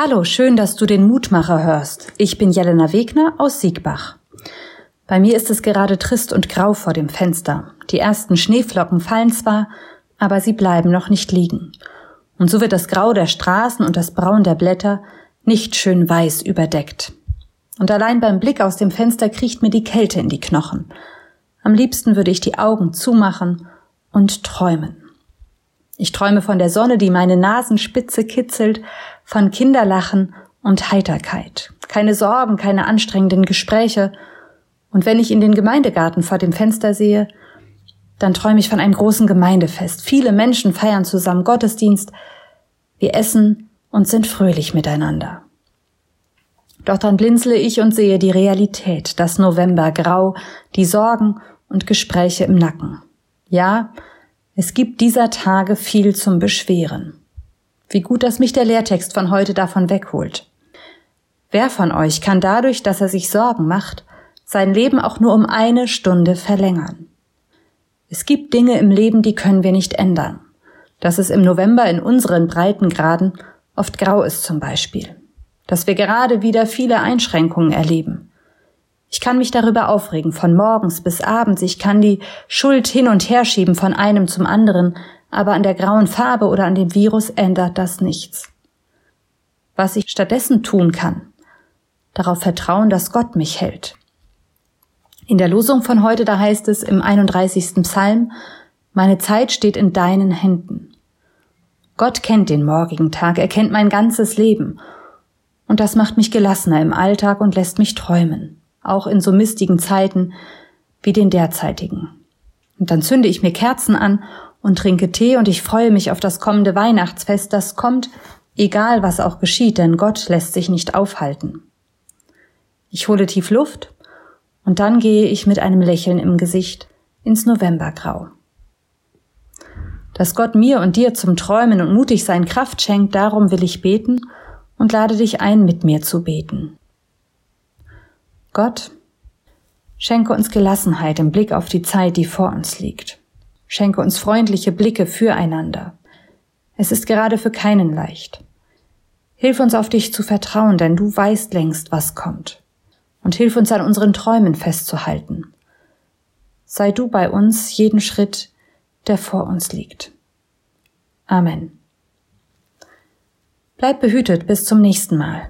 Hallo, schön, dass du den Mutmacher hörst. Ich bin Jelena Wegner aus Siegbach. Bei mir ist es gerade trist und grau vor dem Fenster. Die ersten Schneeflocken fallen zwar, aber sie bleiben noch nicht liegen. Und so wird das Grau der Straßen und das Braun der Blätter nicht schön weiß überdeckt. Und allein beim Blick aus dem Fenster kriecht mir die Kälte in die Knochen. Am liebsten würde ich die Augen zumachen und träumen. Ich träume von der Sonne, die meine Nasenspitze kitzelt, von Kinderlachen und Heiterkeit. Keine Sorgen, keine anstrengenden Gespräche. Und wenn ich in den Gemeindegarten vor dem Fenster sehe, dann träume ich von einem großen Gemeindefest. Viele Menschen feiern zusammen Gottesdienst. Wir essen und sind fröhlich miteinander. Doch dann blinzle ich und sehe die Realität, das Novembergrau, die Sorgen und Gespräche im Nacken. Ja, es gibt dieser Tage viel zum Beschweren. Wie gut, dass mich der Lehrtext von heute davon wegholt. Wer von euch kann dadurch, dass er sich Sorgen macht, sein Leben auch nur um eine Stunde verlängern? Es gibt Dinge im Leben, die können wir nicht ändern. Dass es im November in unseren Breitengraden oft grau ist zum Beispiel. Dass wir gerade wieder viele Einschränkungen erleben. Ich kann mich darüber aufregen, von morgens bis abends. Ich kann die Schuld hin und her schieben von einem zum anderen, aber an der grauen Farbe oder an dem Virus ändert das nichts. Was ich stattdessen tun kann, darauf vertrauen, dass Gott mich hält. In der Losung von heute, da heißt es im 31. Psalm, meine Zeit steht in deinen Händen. Gott kennt den morgigen Tag, er kennt mein ganzes Leben. Und das macht mich gelassener im Alltag und lässt mich träumen auch in so mistigen Zeiten wie den derzeitigen. Und dann zünde ich mir Kerzen an und trinke Tee und ich freue mich auf das kommende Weihnachtsfest, das kommt, egal was auch geschieht, denn Gott lässt sich nicht aufhalten. Ich hole tief Luft und dann gehe ich mit einem Lächeln im Gesicht ins Novembergrau. Dass Gott mir und dir zum Träumen und mutig sein Kraft schenkt, darum will ich beten und lade dich ein, mit mir zu beten. Gott, schenke uns Gelassenheit im Blick auf die Zeit, die vor uns liegt. Schenke uns freundliche Blicke füreinander. Es ist gerade für keinen leicht. Hilf uns auf dich zu vertrauen, denn du weißt längst, was kommt. Und hilf uns an unseren Träumen festzuhalten. Sei du bei uns jeden Schritt, der vor uns liegt. Amen. Bleib behütet bis zum nächsten Mal.